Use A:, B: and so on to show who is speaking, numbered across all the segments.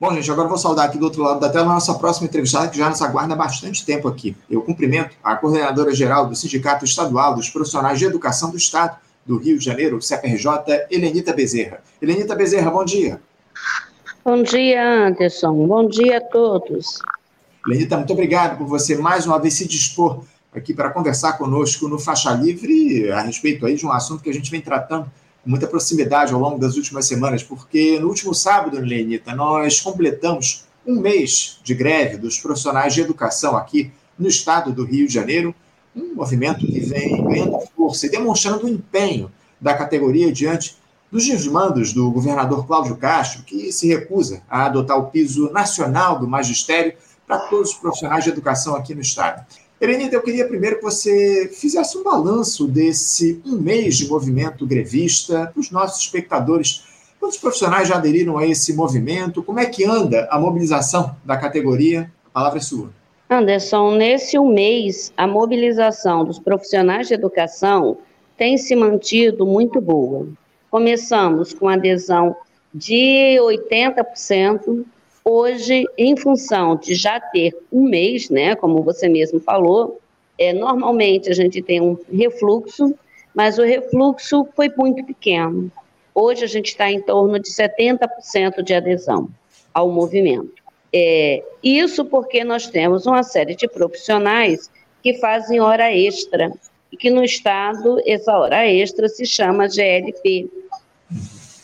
A: Bom, gente, agora vou saudar aqui do outro lado da tela a nossa próxima entrevistada, que já nos aguarda há bastante tempo aqui. Eu cumprimento a coordenadora geral do Sindicato Estadual dos Profissionais de Educação do Estado do Rio de Janeiro, CPRJ, Helenita Bezerra. Helenita Bezerra, bom dia.
B: Bom dia, Anderson. Bom dia a todos.
A: Helenita, muito obrigado por você mais uma vez se dispor aqui para conversar conosco no Faixa Livre a respeito aí de um assunto que a gente vem tratando muita proximidade ao longo das últimas semanas, porque no último sábado, Lenita, nós completamos um mês de greve dos profissionais de educação aqui no estado do Rio de Janeiro, um movimento que vem ganhando força e demonstrando o empenho da categoria diante dos desmandos do governador Cláudio Castro, que se recusa a adotar o piso nacional do magistério para todos os profissionais de educação aqui no estado. Elenita, eu queria primeiro que você fizesse um balanço desse um mês de movimento grevista para os nossos espectadores. Quantos profissionais já aderiram a esse movimento? Como é que anda a mobilização da categoria? A palavra é sua.
B: Anderson, nesse um mês, a mobilização dos profissionais de educação tem se mantido muito boa. Começamos com adesão de 80%, Hoje, em função de já ter um mês, né, como você mesmo falou, é, normalmente a gente tem um refluxo, mas o refluxo foi muito pequeno. Hoje a gente está em torno de 70% de adesão ao movimento. É, isso porque nós temos uma série de profissionais que fazem hora extra, e que no Estado essa hora extra se chama GLP,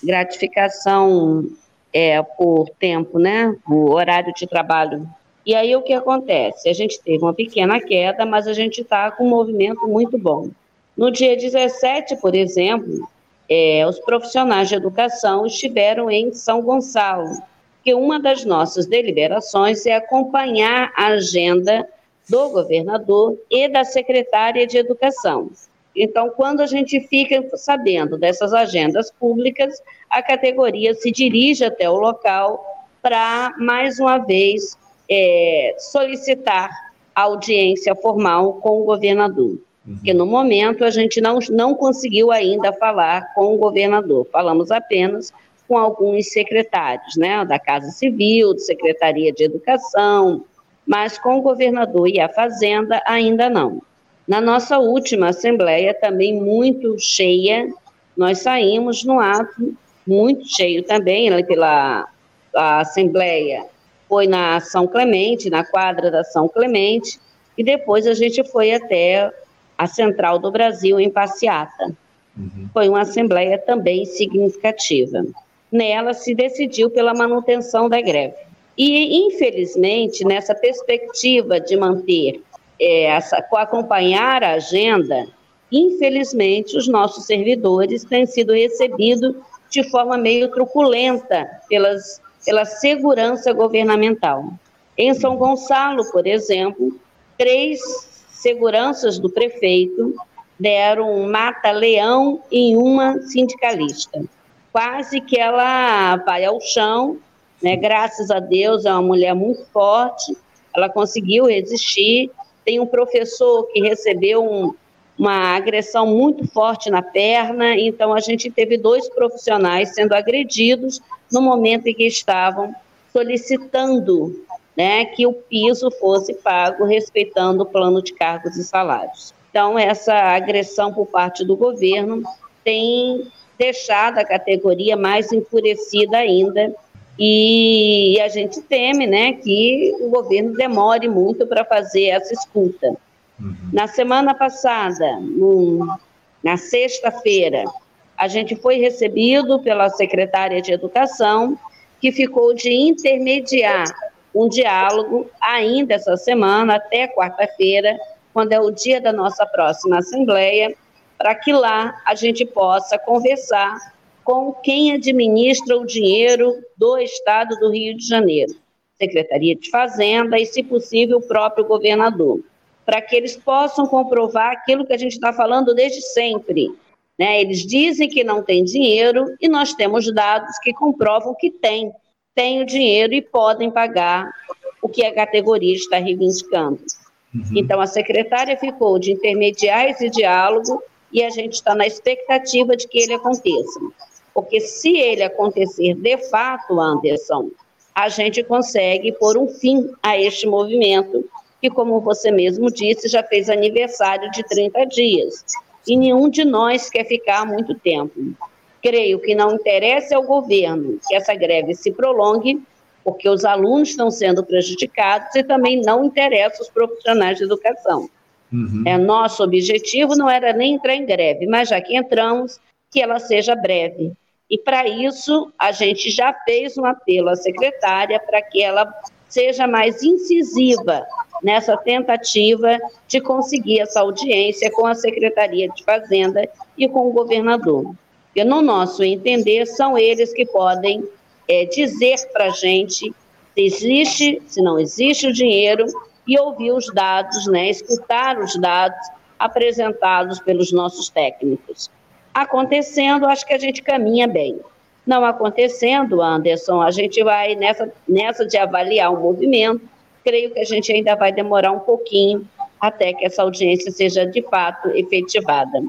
B: gratificação é, por tempo, né? O horário de trabalho. E aí o que acontece? A gente teve uma pequena queda, mas a gente está com um movimento muito bom. No dia 17, por exemplo, é, os profissionais de educação estiveram em São Gonçalo, que uma das nossas deliberações é acompanhar a agenda do governador e da secretária de educação. Então, quando a gente fica sabendo dessas agendas públicas, a categoria se dirige até o local para, mais uma vez, é, solicitar audiência formal com o governador. Uhum. Porque no momento a gente não, não conseguiu ainda falar com o governador, falamos apenas com alguns secretários, né, da Casa Civil, da Secretaria de Educação, mas com o governador e a Fazenda ainda não. Na nossa última assembleia, também muito cheia, nós saímos no ato muito cheio também, né, pela assembleia, foi na São Clemente, na quadra da São Clemente, e depois a gente foi até a Central do Brasil, em Passeata. Uhum. Foi uma assembleia também significativa. Nela se decidiu pela manutenção da greve. E, infelizmente, nessa perspectiva de manter é, acompanhar a agenda, infelizmente, os nossos servidores têm sido recebidos de forma meio truculenta pelas, pela segurança governamental. Em São Gonçalo, por exemplo, três seguranças do prefeito deram um mata-leão em uma sindicalista. Quase que ela vai ao chão, né? graças a Deus, é uma mulher muito forte, ela conseguiu resistir tem um professor que recebeu um, uma agressão muito forte na perna, então a gente teve dois profissionais sendo agredidos no momento em que estavam solicitando né, que o piso fosse pago respeitando o plano de cargos e salários. Então, essa agressão por parte do governo tem deixado a categoria mais enfurecida ainda e a gente teme né, que o governo demore muito para fazer essa escuta. Uhum. Na semana passada, no, na sexta-feira, a gente foi recebido pela secretária de Educação, que ficou de intermediar um diálogo ainda essa semana, até quarta-feira, quando é o dia da nossa próxima Assembleia, para que lá a gente possa conversar com quem administra o dinheiro do Estado do Rio de Janeiro, Secretaria de Fazenda e, se possível, o próprio governador, para que eles possam comprovar aquilo que a gente está falando desde sempre. Né? Eles dizem que não tem dinheiro e nós temos dados que comprovam que tem, tem o dinheiro e podem pagar o que a categoria está reivindicando. Uhum. Então, a secretária ficou de intermediar esse diálogo e a gente está na expectativa de que ele aconteça. Porque se ele acontecer de fato, Anderson, a gente consegue pôr um fim a este movimento, que, como você mesmo disse, já fez aniversário de 30 dias. E nenhum de nós quer ficar muito tempo. Creio que não interessa ao governo que essa greve se prolongue, porque os alunos estão sendo prejudicados e também não interessa os profissionais de educação. Uhum. É, nosso objetivo não era nem entrar em greve, mas já que entramos, que ela seja breve. E para isso, a gente já fez um apelo à secretária para que ela seja mais incisiva nessa tentativa de conseguir essa audiência com a Secretaria de Fazenda e com o governador. Porque, no nosso entender, são eles que podem é, dizer para a gente se existe, se não existe o dinheiro e ouvir os dados, né, escutar os dados apresentados pelos nossos técnicos. Acontecendo, acho que a gente caminha bem. Não acontecendo, Anderson, a gente vai nessa, nessa de avaliar o movimento. Creio que a gente ainda vai demorar um pouquinho até que essa audiência seja de fato efetivada.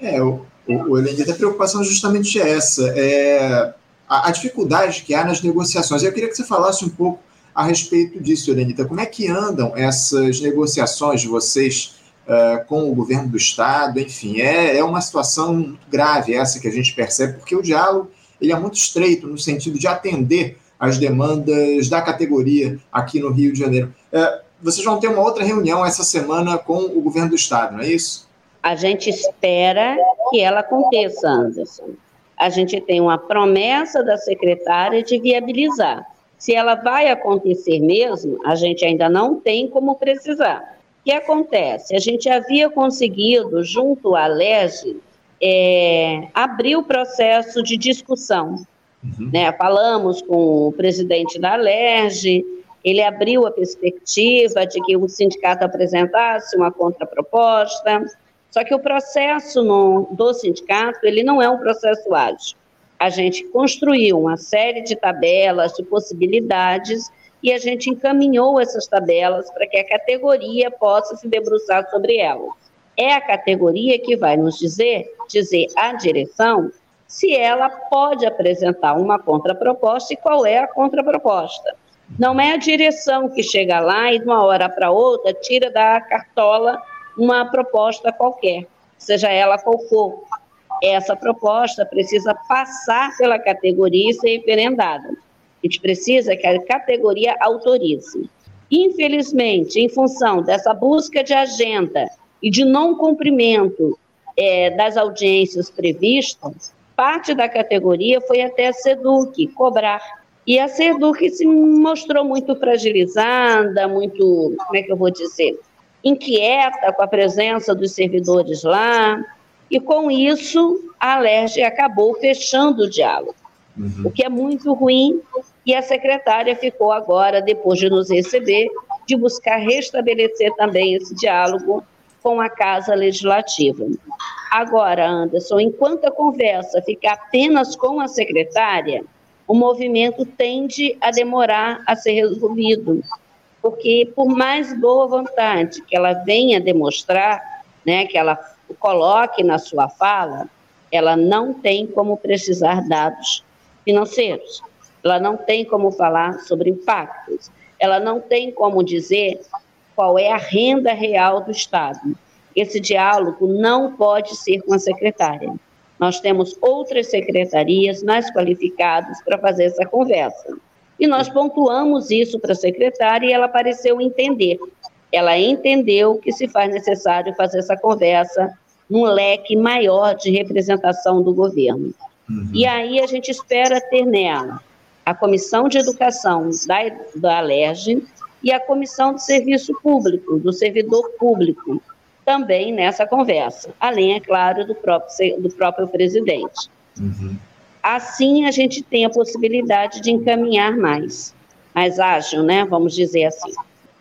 A: É, o, o, a preocupação justamente é essa, é a, a, dificuldade que há nas negociações. Eu queria que você falasse um pouco a respeito disso, Elenita. Como é que andam essas negociações de vocês uh, com o governo do Estado? Enfim, é, é uma situação grave essa que a gente percebe, porque o diálogo ele é muito estreito no sentido de atender as demandas da categoria aqui no Rio de Janeiro. Uh, vocês vão ter uma outra reunião essa semana com o governo do Estado, não é isso?
B: A gente espera que ela aconteça, Anderson. A gente tem uma promessa da secretária de viabilizar. Se ela vai acontecer mesmo, a gente ainda não tem como precisar. O que acontece? A gente havia conseguido, junto à LEGE, é, abrir o processo de discussão. Uhum. Né? Falamos com o presidente da LERJ, ele abriu a perspectiva de que o sindicato apresentasse uma contraproposta, só que o processo no, do sindicato, ele não é um processo ágil a gente construiu uma série de tabelas, de possibilidades, e a gente encaminhou essas tabelas para que a categoria possa se debruçar sobre elas. É a categoria que vai nos dizer, dizer à direção, se ela pode apresentar uma contraproposta e qual é a contraproposta. Não é a direção que chega lá e de uma hora para outra tira da cartola uma proposta qualquer, seja ela qual for essa proposta precisa passar pela categoria e ser referendada. A gente precisa que a categoria autorize. Infelizmente, em função dessa busca de agenda e de não cumprimento é, das audiências previstas, parte da categoria foi até a SEDUC cobrar. E a SEDUC se mostrou muito fragilizada, muito, como é que eu vou dizer, inquieta com a presença dos servidores lá, e com isso a Alerj acabou fechando o diálogo, uhum. o que é muito ruim. E a secretária ficou agora, depois de nos receber, de buscar restabelecer também esse diálogo com a Casa Legislativa. Agora, Anderson, enquanto a conversa fica apenas com a secretária, o movimento tende a demorar a ser resolvido, porque por mais boa vontade que ela venha demonstrar, né, que ela coloque na sua fala, ela não tem como precisar dados financeiros, ela não tem como falar sobre impactos, ela não tem como dizer qual é a renda real do Estado. Esse diálogo não pode ser com a secretária. Nós temos outras secretarias mais qualificadas para fazer essa conversa. E nós pontuamos isso para a secretária e ela pareceu entender. Ela entendeu que se faz necessário fazer essa conversa num leque maior de representação do governo. Uhum. E aí a gente espera ter nela a Comissão de Educação da, da Alerj e a Comissão de Serviço Público, do servidor público, também nessa conversa, além, é claro, do próprio, do próprio presidente. Uhum. Assim, a gente tem a possibilidade de encaminhar mais, mais ágil, né? Vamos dizer assim.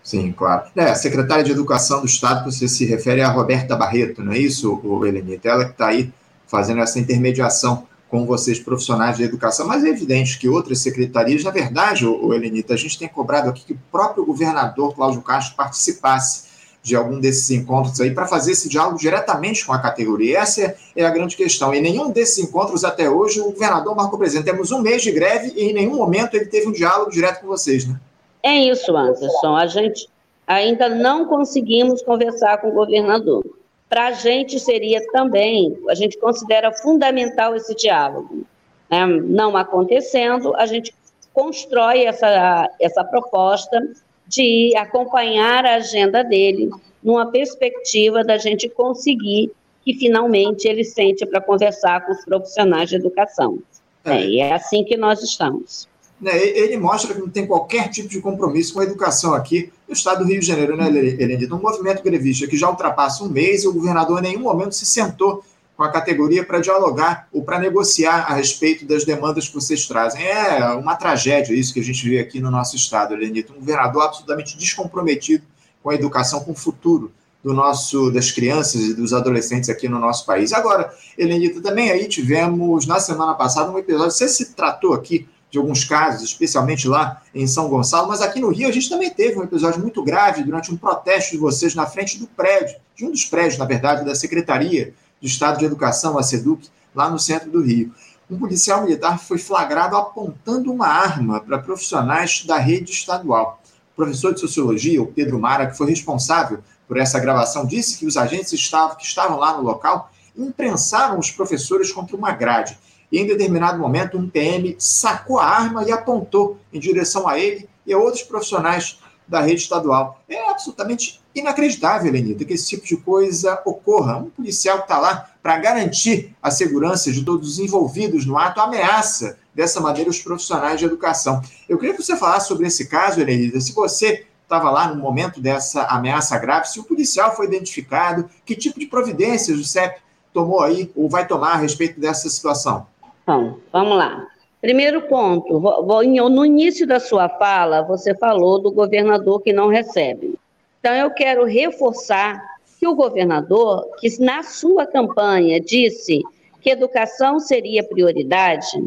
A: Sim, claro. É, a secretária de Educação do Estado, você se refere a Roberta Barreto, não é isso, Helenita? Ela que está aí fazendo essa intermediação com vocês, profissionais de educação, mas é evidente que outras secretarias, na verdade, o Helenita, a gente tem cobrado aqui que o próprio governador Cláudio Castro participasse de algum desses encontros aí para fazer esse diálogo diretamente com a categoria. Essa é a grande questão. Em nenhum desses encontros até hoje o governador marcou presente. Temos um mês de greve e em nenhum momento ele teve um diálogo direto com vocês, né?
B: É isso, Anderson. A gente ainda não conseguimos conversar com o governador. Para a gente seria também, a gente considera fundamental esse diálogo. Né? Não acontecendo, a gente constrói essa, essa proposta de acompanhar a agenda dele numa perspectiva da gente conseguir que finalmente ele sente para conversar com os profissionais de educação. É. É, e é assim que nós estamos.
A: É, ele mostra que não tem qualquer tipo de compromisso com a educação aqui no estado do Rio de Janeiro, né, Helenita? Um movimento grevista que já ultrapassa um mês e o governador em nenhum momento se sentou com a categoria para dialogar ou para negociar a respeito das demandas que vocês trazem. É uma tragédia isso que a gente vê aqui no nosso estado, Helenita. Um governador absolutamente descomprometido com a educação, com o futuro do nosso das crianças e dos adolescentes aqui no nosso país. Agora, Helenita, também aí tivemos na semana passada um episódio, você se tratou aqui de alguns casos, especialmente lá em São Gonçalo, mas aqui no Rio a gente também teve um episódio muito grave durante um protesto de vocês na frente do prédio, de um dos prédios, na verdade, da Secretaria de Estado de Educação, a SEDUC, lá no centro do Rio. Um policial militar foi flagrado apontando uma arma para profissionais da rede estadual. O professor de sociologia, o Pedro Mara, que foi responsável por essa gravação, disse que os agentes estavam, que estavam lá no local imprensaram os professores contra uma grade. E em determinado momento, um PM sacou a arma e apontou em direção a ele e a outros profissionais da rede estadual. É absolutamente inacreditável, Lenita, que esse tipo de coisa ocorra. Um policial que está lá para garantir a segurança de todos os envolvidos no ato ameaça dessa maneira os profissionais de educação. Eu queria que você falasse sobre esse caso, Lenita, se você estava lá no momento dessa ameaça grave, se o policial foi identificado, que tipo de providências o CEP tomou aí ou vai tomar a respeito dessa situação?
B: Bom, vamos lá. Primeiro ponto, no início da sua fala, você falou do governador que não recebe. Então, eu quero reforçar que o governador, que na sua campanha disse que educação seria prioridade,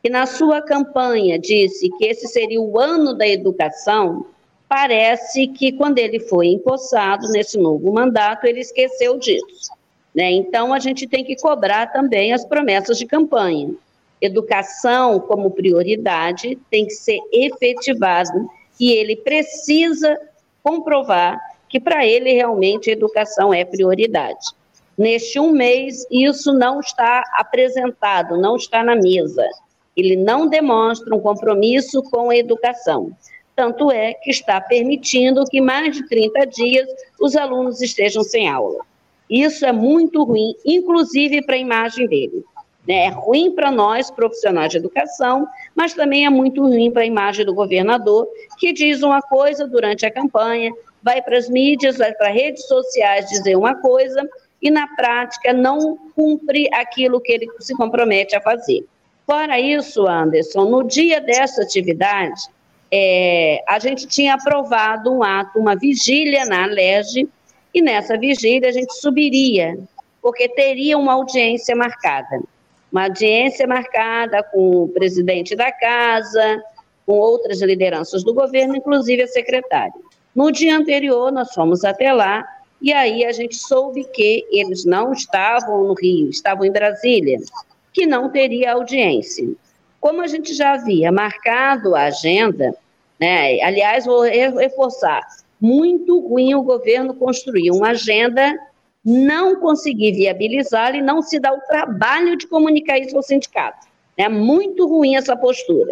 B: que na sua campanha disse que esse seria o ano da educação, parece que quando ele foi empossado nesse novo mandato, ele esqueceu disso. Né? Então, a gente tem que cobrar também as promessas de campanha educação como prioridade tem que ser efetivado e ele precisa comprovar que para ele realmente a educação é prioridade. Neste um mês, isso não está apresentado, não está na mesa. Ele não demonstra um compromisso com a educação. Tanto é que está permitindo que mais de 30 dias os alunos estejam sem aula. Isso é muito ruim, inclusive para a imagem dele. Né? É ruim para nós, profissionais de educação, mas também é muito ruim para a imagem do governador, que diz uma coisa durante a campanha, vai para as mídias, vai para redes sociais dizer uma coisa e, na prática, não cumpre aquilo que ele se compromete a fazer. Fora isso, Anderson, no dia dessa atividade, é, a gente tinha aprovado um ato, uma vigília na Alerj, e nessa vigília a gente subiria, porque teria uma audiência marcada uma audiência marcada com o presidente da casa, com outras lideranças do governo, inclusive a secretária. No dia anterior, nós fomos até lá e aí a gente soube que eles não estavam no Rio, estavam em Brasília, que não teria audiência. Como a gente já havia marcado a agenda, né, aliás, vou reforçar, muito ruim o governo construir uma agenda não conseguir viabilizar e não se dá o trabalho de comunicar isso ao sindicato. É muito ruim essa postura.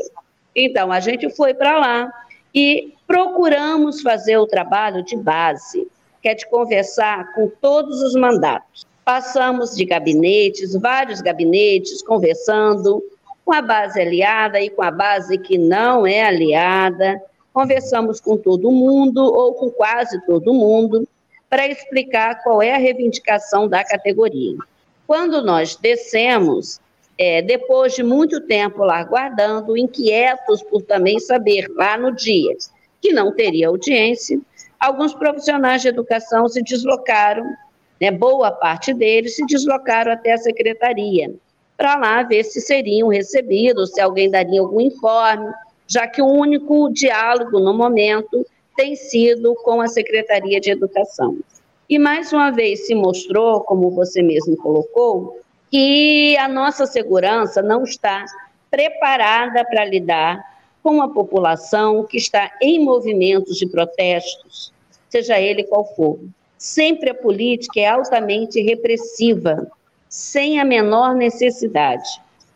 B: Então, a gente foi para lá e procuramos fazer o trabalho de base, que é de conversar com todos os mandatos. Passamos de gabinetes, vários gabinetes, conversando com a base aliada e com a base que não é aliada. Conversamos com todo mundo, ou com quase todo mundo, para explicar qual é a reivindicação da categoria. Quando nós descemos, é, depois de muito tempo lá guardando, inquietos por também saber lá no dia que não teria audiência, alguns profissionais de educação se deslocaram, né, boa parte deles se deslocaram até a secretaria, para lá ver se seriam recebidos, se alguém daria algum informe, já que o único diálogo no momento tem sido com a Secretaria de Educação. E mais uma vez se mostrou, como você mesmo colocou, que a nossa segurança não está preparada para lidar com a população que está em movimentos de protestos, seja ele qual for. Sempre a política é altamente repressiva, sem a menor necessidade.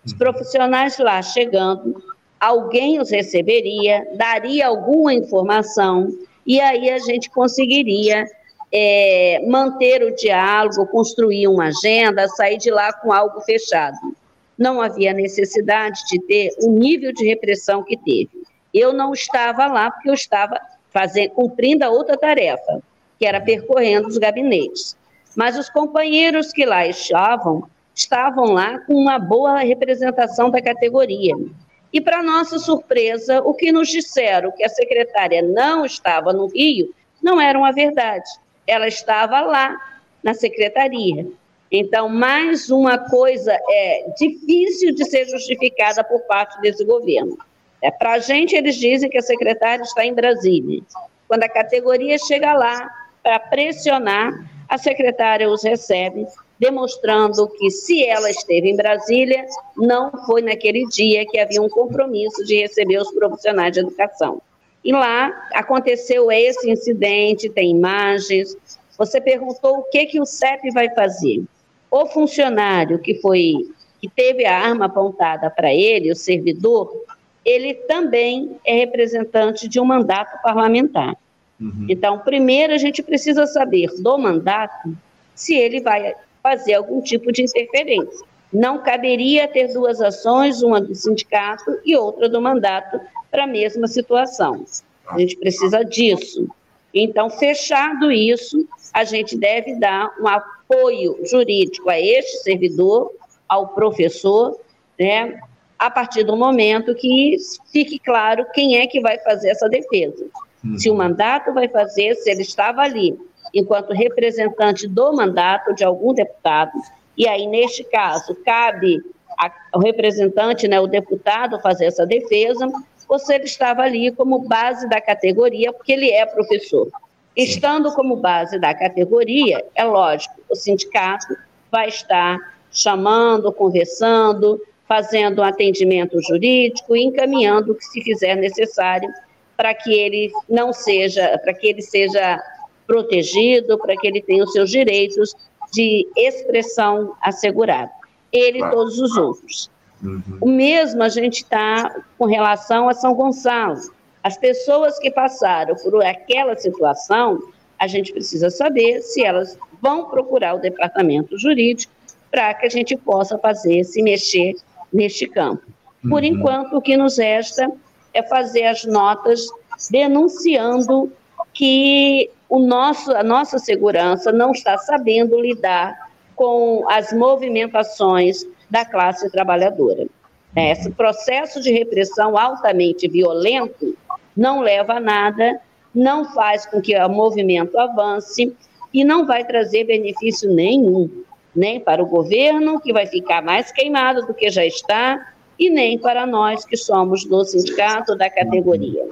B: Os profissionais lá chegando, alguém os receberia, daria alguma informação, e aí a gente conseguiria é, manter o diálogo, construir uma agenda, sair de lá com algo fechado. Não havia necessidade de ter o nível de repressão que teve. Eu não estava lá porque eu estava fazendo, cumprindo a outra tarefa, que era percorrendo os gabinetes. Mas os companheiros que lá estavam, estavam lá com uma boa representação da categoria. E, para nossa surpresa, o que nos disseram que a secretária não estava no Rio não era uma verdade. Ela estava lá, na secretaria. Então, mais uma coisa é difícil de ser justificada por parte desse governo. É, Para a gente, eles dizem que a secretária está em Brasília. Quando a categoria chega lá para pressionar, a secretária os recebe demonstrando que se ela esteve em Brasília, não foi naquele dia que havia um compromisso de receber os profissionais de educação. E lá aconteceu esse incidente, tem imagens. Você perguntou o que que o CEP vai fazer. O funcionário que foi que teve a arma apontada para ele, o servidor, ele também é representante de um mandato parlamentar. Uhum. Então, primeiro a gente precisa saber do mandato se ele vai fazer algum tipo de interferência. Não caberia ter duas ações, uma do sindicato e outra do mandato, para a mesma situação. A gente precisa disso. Então, fechado isso, a gente deve dar um apoio jurídico a este servidor, ao professor, né, a partir do momento que fique claro quem é que vai fazer essa defesa. Uhum. Se o mandato vai fazer, se ele estava ali enquanto representante do mandato de algum deputado, e aí, neste caso, cabe ao representante, né, o deputado, fazer essa defesa, ou se ele estava ali como base da categoria, porque ele é professor. Estando como base da categoria, é lógico, o sindicato vai estar chamando, conversando, fazendo um atendimento jurídico e encaminhando o que se fizer necessário para que ele não seja, para que ele seja protegido, para que ele tenha os seus direitos de expressão assegurados. Ele e todos os outros. Uhum. O mesmo a gente está com relação a São Gonçalo. As pessoas que passaram por aquela situação, a gente precisa saber se elas vão procurar o departamento jurídico para que a gente possa fazer, se mexer neste campo. Por uhum. enquanto, o que nos resta é fazer as notas denunciando que o nosso, a nossa segurança não está sabendo lidar com as movimentações da classe trabalhadora. Esse processo de repressão altamente violento não leva a nada, não faz com que o movimento avance e não vai trazer benefício nenhum, nem para o governo, que vai ficar mais queimado do que já está, e nem para nós que somos do sindicato da categoria.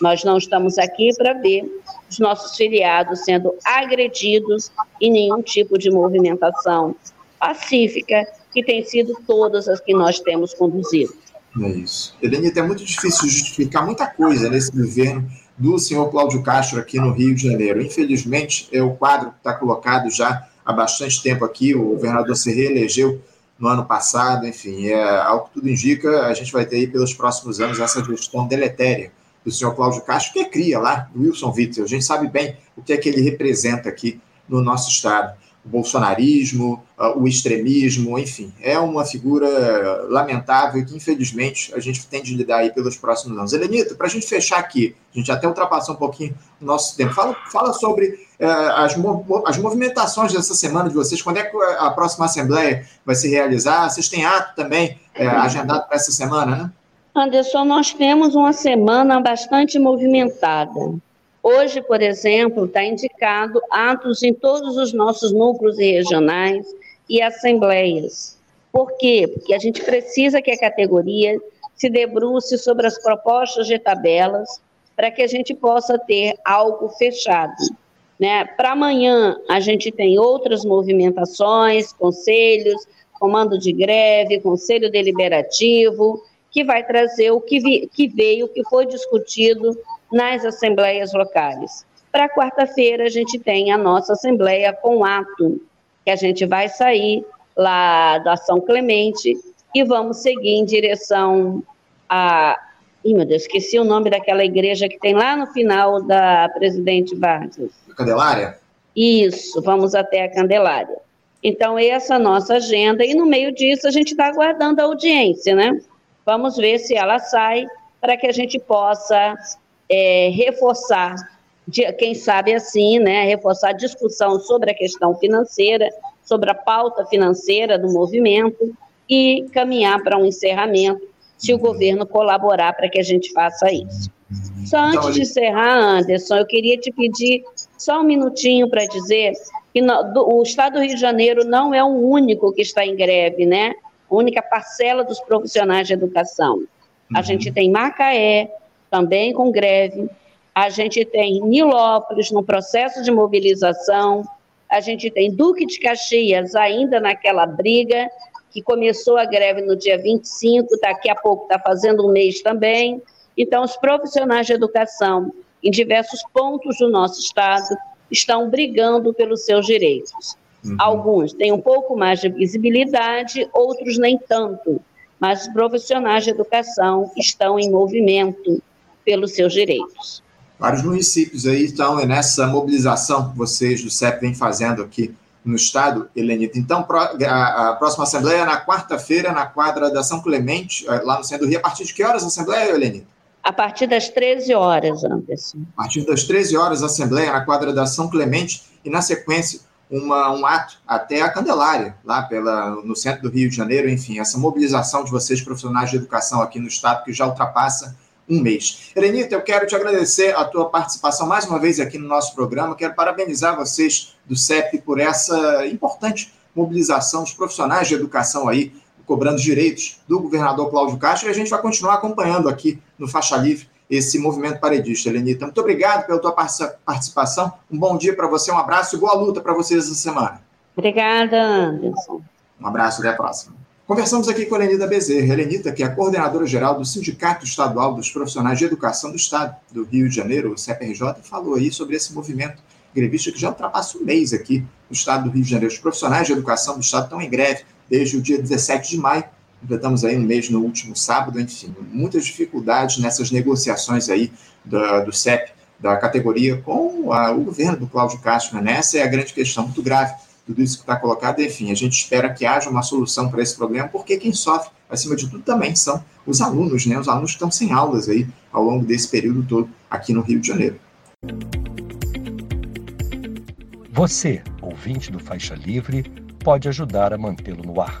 B: Nós não estamos aqui para ver os nossos filiados sendo agredidos em nenhum tipo de movimentação pacífica, que tem sido todas as que nós temos conduzido.
A: É isso. Elenita, é muito difícil justificar muita coisa nesse governo do senhor Cláudio Castro aqui no Rio de Janeiro. Infelizmente, é o quadro que está colocado já há bastante tempo aqui, o governador se reelegeu no ano passado, enfim, é, ao que tudo indica, a gente vai ter aí pelos próximos anos essa gestão deletéria do senhor Cláudio Castro, que é cria lá, Wilson Witzel. A gente sabe bem o que é que ele representa aqui no nosso Estado. O bolsonarismo, ah, o extremismo, enfim, é uma figura lamentável que, infelizmente, a gente tem de lidar aí pelos próximos anos. Helenita, para a gente fechar aqui, a gente até ultrapassou um pouquinho o nosso tempo, fala, fala sobre eh, as, as movimentações dessa semana de vocês, quando é que a próxima Assembleia vai se realizar? Vocês têm ato também eh, agendado para essa semana, né?
B: Anderson, nós temos uma semana bastante movimentada. Hoje, por exemplo, está indicado atos em todos os nossos núcleos regionais e assembleias. Por quê? Porque a gente precisa que a categoria se debruce sobre as propostas de tabelas para que a gente possa ter algo fechado. Né? Para amanhã, a gente tem outras movimentações, conselhos, comando de greve, conselho deliberativo, que vai trazer o que, vi, que veio, o que foi discutido nas assembleias locais. Para quarta-feira, a gente tem a nossa assembleia com ato, que a gente vai sair lá da São Clemente e vamos seguir em direção a. Ih, meu Deus, esqueci o nome daquela igreja que tem lá no final da Presidente Vargas.
A: Candelária?
B: Isso, vamos até a Candelária. Então, essa é a nossa agenda, e no meio disso a gente está aguardando a audiência, né? Vamos ver se ela sai para que a gente possa é, reforçar, quem sabe assim, né? Reforçar a discussão sobre a questão financeira, sobre a pauta financeira do movimento e caminhar para um encerramento, se o governo colaborar para que a gente faça isso. Só antes então, de encerrar, Anderson, eu queria te pedir só um minutinho para dizer que no, do, o Estado do Rio de Janeiro não é o único que está em greve, né? A única parcela dos profissionais de educação. A uhum. gente tem Macaé, também com greve. A gente tem Nilópolis no processo de mobilização. A gente tem Duque de Caxias ainda naquela briga, que começou a greve no dia 25, daqui a pouco está fazendo um mês também. Então, os profissionais de educação em diversos pontos do nosso estado estão brigando pelos seus direitos. Uhum. Alguns têm um pouco mais de visibilidade, outros nem tanto, mas os profissionais de educação estão em movimento pelos seus direitos.
A: Vários municípios aí estão nessa mobilização que vocês do CEP vêm fazendo aqui no estado, Helenita. Então, a próxima assembleia é na quarta-feira, na quadra da São Clemente, eh, lá no centro do Rio. A partir de que horas a assembleia, Helenita?
B: A partir das 13 horas, Anderson.
A: A partir das 13 horas, a assembleia na quadra da São Clemente e, na sequência, uma, um ato até a Candelária, lá pela, no centro do Rio de Janeiro. Enfim, essa mobilização de vocês, profissionais de educação aqui no estado, que já ultrapassa um mês. Elenita, eu quero te agradecer a tua participação mais uma vez aqui no nosso programa. Quero parabenizar vocês do CEP por essa importante mobilização dos profissionais de educação aí, cobrando direitos do governador Cláudio Castro, e a gente vai continuar acompanhando aqui no Faixa Livre esse movimento paredista, Elenita. Muito obrigado pela tua participação. Um bom dia para você, um abraço e boa luta para vocês essa semana.
B: Obrigada, Anderson.
A: Um abraço, até a próxima. Conversamos aqui com a Helenita Bezerra. Helenita, que é a coordenadora-geral do Sindicato Estadual dos Profissionais de Educação do Estado do Rio de Janeiro, o CPRJ, falou aí sobre esse movimento grevista que já ultrapassa um mês aqui no Estado do Rio de Janeiro. Os profissionais de educação do Estado estão em greve desde o dia 17 de maio. Completamos aí um mês no último sábado, enfim, muitas dificuldades nessas negociações aí do, do CEP, da categoria, com a, o governo do Cláudio Castro. Né? Essa é a grande questão, muito grave tudo isso que está colocado. Enfim, a gente espera que haja uma solução para esse problema, porque quem sofre, acima de tudo, também são os alunos, né? Os alunos estão sem aulas aí ao longo desse período todo aqui no Rio de Janeiro.
C: Você, ouvinte do Faixa Livre, pode ajudar a mantê-lo no ar.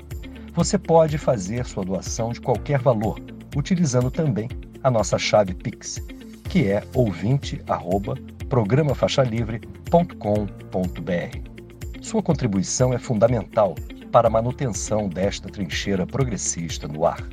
C: Você pode fazer sua doação de qualquer valor, utilizando também a nossa chave Pix, que é ouvinte@programafaixalivre.com.br. Sua contribuição é fundamental para a manutenção desta trincheira progressista no ar.